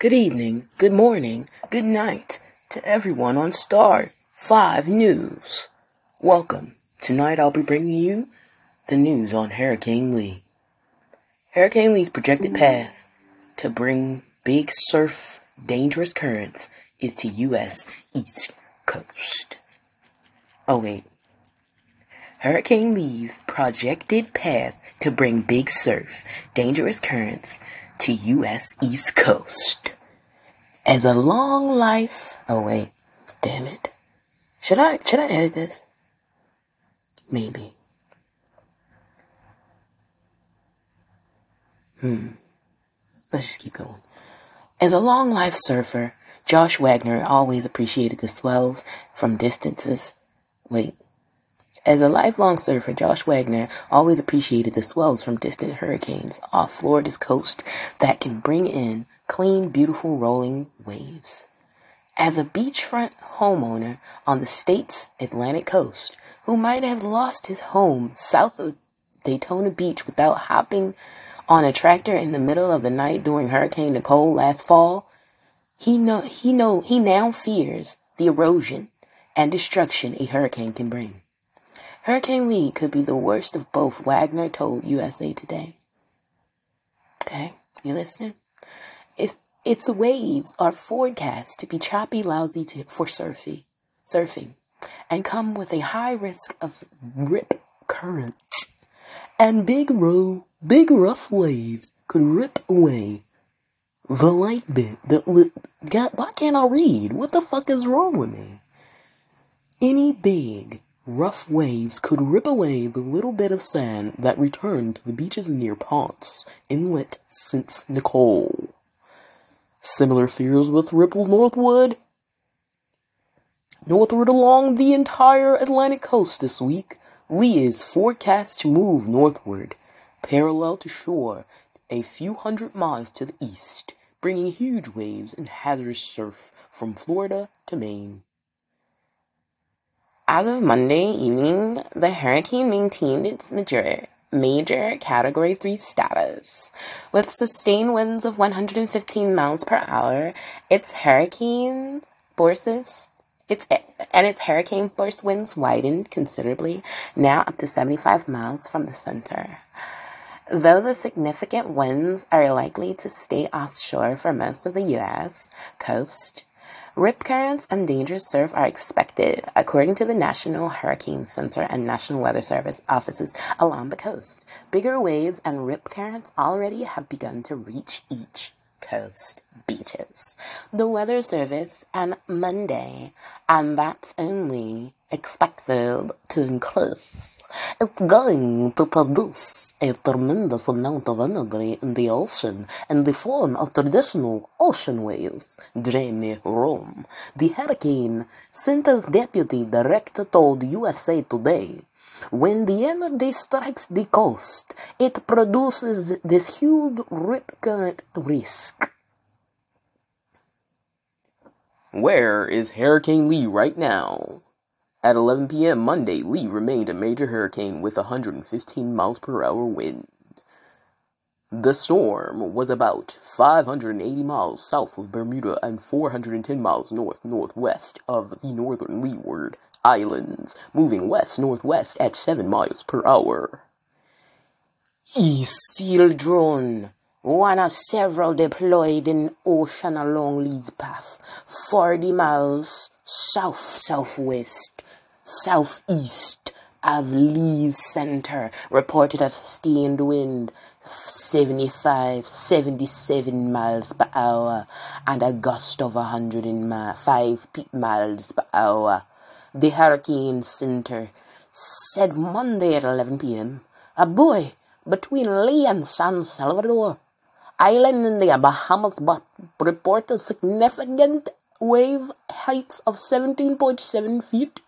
Good evening, good morning, good night to everyone on Star 5 News. Welcome. Tonight I'll be bringing you the news on Hurricane Lee. Hurricane Lee's projected path to bring big surf dangerous currents is to U.S. East Coast. Oh wait. Hurricane Lee's projected path to bring big surf dangerous currents to U.S. East Coast. As a long life. Oh wait, damn it. Should I should I edit this? Maybe. Hmm. Let's just keep going. As a long life surfer, Josh Wagner always appreciated the swells from distances. Wait. As a lifelong surfer, Josh Wagner always appreciated the swells from distant hurricanes off Florida's coast that can bring in clean, beautiful rolling waves. As a beachfront homeowner on the state's Atlantic coast, who might have lost his home south of Daytona Beach without hopping on a tractor in the middle of the night during Hurricane Nicole last fall, he know he know he now fears the erosion and destruction a hurricane can bring. Hurricane Lee could be the worst of both, Wagner told USA Today. Okay, you listening? Its, its waves are forecast to be choppy, lousy to, for surfing, surfing, and come with a high risk of rip currents. And big row, big rough waves could rip away the light bit that God, why can't I read? What the fuck is wrong with me? Any big Rough waves could rip away the little bit of sand that returned to the beaches near Ponce Inlet since Nicole. Similar fears with ripple northward. Northward along the entire Atlantic coast this week, Lee is forecast to move northward, parallel to shore, a few hundred miles to the east, bringing huge waves and hazardous surf from Florida to Maine. As of Monday evening, the hurricane maintained its major, major Category 3 status. With sustained winds of 115 miles per hour, its hurricane forces its, and its hurricane force winds widened considerably, now up to 75 miles from the center. Though the significant winds are likely to stay offshore for most of the U.S. coast, Rip currents and dangerous surf are expected, according to the National Hurricane Center and National Weather Service offices along the coast. Bigger waves and rip currents already have begun to reach each coast beaches. The Weather Service on Monday, and that's only expected to increase it's going to produce a tremendous amount of energy in the ocean in the form of traditional ocean waves, Jamie Rhome, the Hurricane Center's deputy director told USA Today. When the energy strikes the coast, it produces this huge rip current risk. Where is Hurricane Lee right now? At 11 p.m. Monday, Lee remained a major hurricane with 115 miles per hour wind. The storm was about 580 miles south of Bermuda and 410 miles north northwest of the northern Leeward Islands, moving west northwest at 7 miles per hour. Saildrone, one of several deployed in ocean along Lee's path, 40 miles south southwest southeast of Lee's Center reported a sustained wind 75, 77 miles per hour and a gust of 105 miles per hour. The Hurricane Center said Monday at 11 p.m. A buoy between Lee and San Salvador Island in the Bahamas reported significant wave heights of 17.7 feet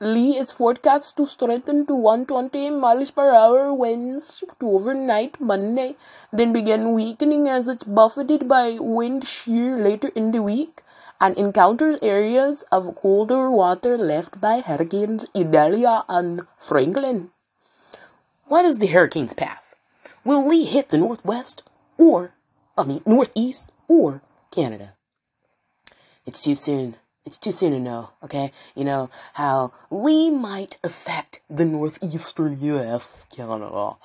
Lee is forecast to strengthen to 120 miles per hour winds to overnight Monday, then begin weakening as it's buffeted by wind shear later in the week and encounters areas of colder water left by Hurricanes Idalia and Franklin. What is the hurricane's path? Will Lee hit the northwest or, I mean, northeast or Canada. It's too soon. It's too soon to know, okay? You know, how we might affect the northeastern U.S., Canada,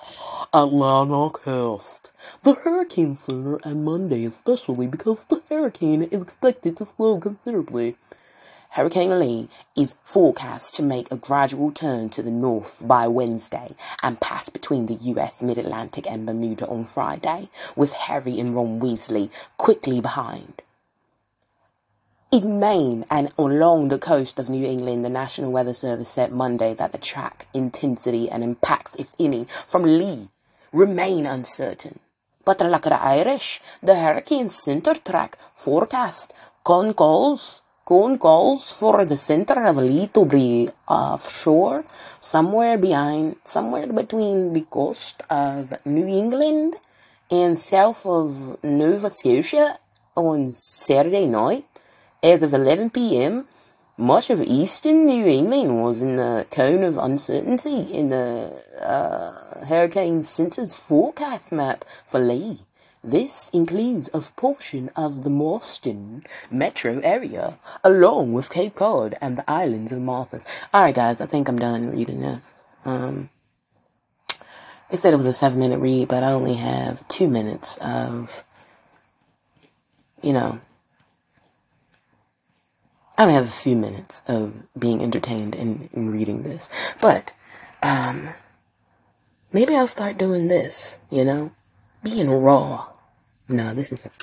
Atlantic coast, the Hurricane Center on Monday, especially because the hurricane is expected to slow considerably. Hurricane Lee is forecast to make a gradual turn to the north by Wednesday and pass between the U.S. mid-Atlantic and Bermuda on Friday, with Harry and Ron Weasley quickly behind. In Maine and along the coast of New England, the National Weather Service said Monday that the track intensity and impacts, if any, from Lee remain uncertain. But like the Irish, the Hurricane Center track forecast con calls Cone calls for the center of Lee to be offshore, somewhere behind, somewhere between the coast of New England and south of Nova Scotia on Saturday night. As of 11 p.m., much of eastern New England was in the cone of uncertainty in the uh, Hurricane Center's forecast map for Lee. This includes a portion of the Boston metro area, along with Cape Cod and the islands of Martha's. Alright, guys, I think I'm done reading this. Um, it said it was a seven minute read, but I only have two minutes of, you know, I only have a few minutes of being entertained in, in reading this. But, um, maybe I'll start doing this, you know? Being raw. No, this isn't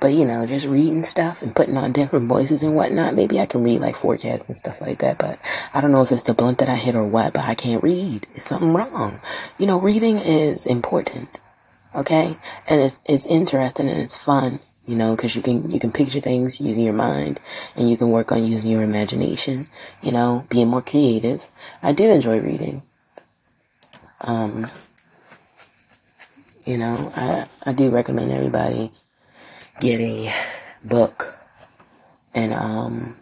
but you know, just reading stuff and putting on different voices and whatnot. Maybe I can read like forecasts and stuff like that. But I don't know if it's the blunt that I hit or what. But I can't read. It's something wrong? You know, reading is important. Okay, and it's it's interesting and it's fun you know, because you can you can picture things using your mind, and you can work on using your imagination. You know, being more creative. I do enjoy reading. Um, you know, I I do recommend everybody get a book and um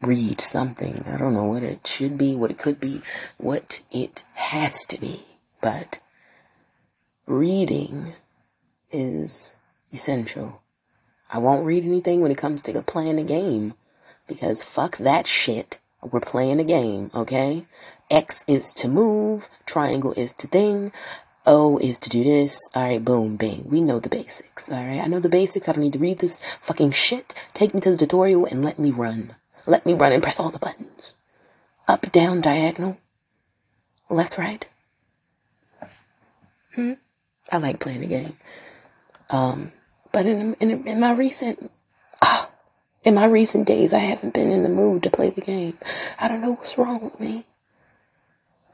read something. I don't know what it should be, what it could be, what it has to be, but reading is essential I won't read anything when it comes to playing a game because fuck that shit. We're playing a game, okay? X is to move, triangle is to thing, O is to do this. Alright, boom, bang. We know the basics, alright? I know the basics. I don't need to read this fucking shit. Take me to the tutorial and let me run. Let me run and press all the buttons. Up, down, diagonal. Left, right. Hmm? I like playing a game. Um, but in, in, in my recent, ah, in my recent days, I haven't been in the mood to play the game. I don't know what's wrong with me.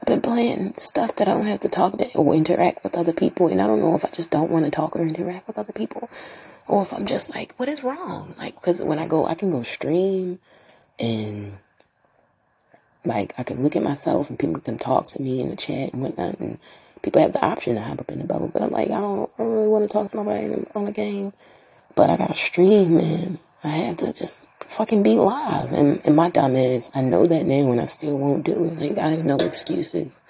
I've been playing stuff that I don't have to talk to or interact with other people, and I don't know if I just don't want to talk or interact with other people, or if I'm just like, what is wrong? Like, because when I go, I can go stream, and like I can look at myself, and people can talk to me in the chat and whatnot, and people have the option to hop up in the bubble, but I'm like, I don't, I don't really want to talk to nobody on the game. But I gotta stream, man. I have to just fucking be live. And, and my dumb is, I know that now and I still won't do it. Like, I have no excuses.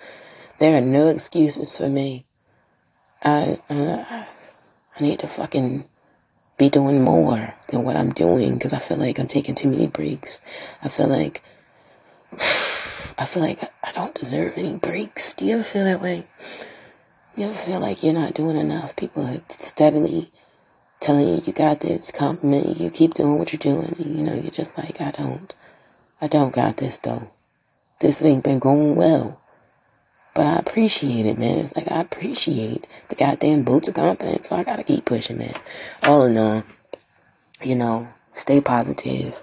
There are no excuses for me. I, uh, I need to fucking be doing more than what I'm doing because I feel like I'm taking too many breaks. I feel like I feel like I don't deserve any breaks. Do you ever feel that way? You ever feel like you're not doing enough? People are steadily telling you you got this, complimenting you, keep doing what you're doing. And, you know, you're just like, I don't. I don't got this though. This ain't been going well. But I appreciate it, man. It's like I appreciate the goddamn boots of confidence. So I gotta keep pushing, man. All in all, you know, stay positive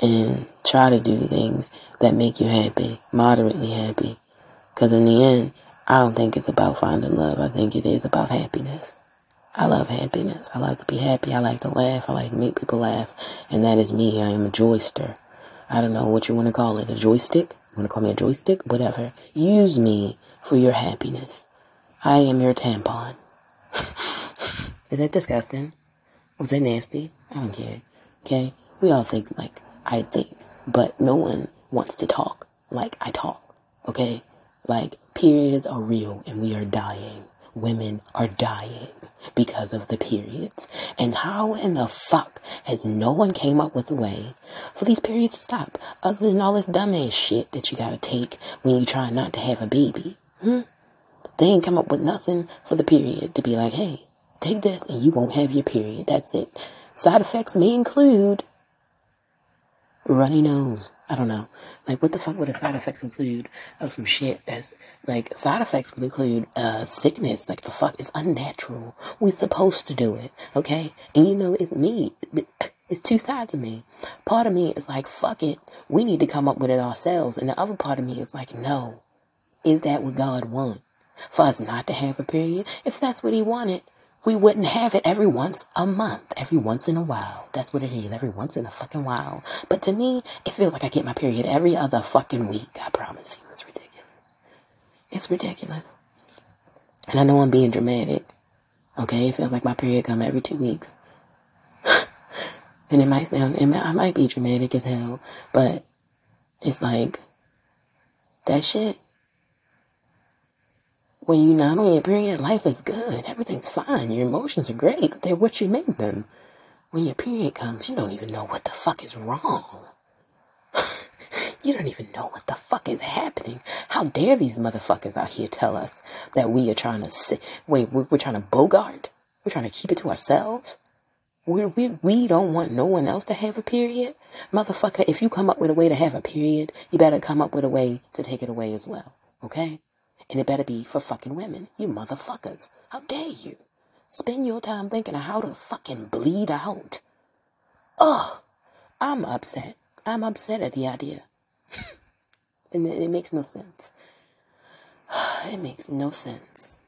and try to do things that make you happy, moderately happy. Because in the end, I don't think it's about finding love. I think it is about happiness. I love happiness. I like to be happy. I like to laugh. I like to make people laugh. And that is me. I am a joyster. I don't know what you want to call it. A joystick? You want to call me a joystick? Whatever. Use me for your happiness. I am your tampon. is that disgusting? Was that nasty? I don't care. Okay? We all think like I think, but no one wants to talk like I talk. Okay? Like periods are real and we are dying. women are dying because of the periods. And how in the fuck has no one came up with a way for these periods to stop other than all this dumbass shit that you gotta take when you try not to have a baby? Hmm? They ain't come up with nothing for the period to be like, hey, take this and you won't have your period. That's it. Side effects may include runny nose. I don't know. Like, what the fuck would the side effects include of some shit that's like side effects would include uh sickness. Like the fuck, it's unnatural. We're supposed to do it, okay? And you know, it's me. It's two sides of me. Part of me is like, fuck it. We need to come up with it ourselves. And the other part of me is like, no. Is that what God wants? For us not to have a period? If that's what He wanted, we wouldn't have it every once a month, every once in a while. That's what it is, every once in a fucking while. But to me, it feels like I get my period every other fucking week. I promise you, it's ridiculous. It's ridiculous. And I know I'm being dramatic. Okay, it feels like my period come every two weeks. and it might sound, it might, I might be dramatic as hell, but it's like, that shit when you're not on your period, life is good. Everything's fine. Your emotions are great. They're what you make them. When your period comes, you don't even know what the fuck is wrong. you don't even know what the fuck is happening. How dare these motherfuckers out here tell us that we are trying to sit, wait, we're, we're trying to bogart? We're trying to keep it to ourselves? we we, we don't want no one else to have a period? Motherfucker, if you come up with a way to have a period, you better come up with a way to take it away as well. Okay? And it better be for fucking women. You motherfuckers. How dare you? Spend your time thinking of how to fucking bleed out. Ugh. I'm upset. I'm upset at the idea. and it, it makes no sense. It makes no sense.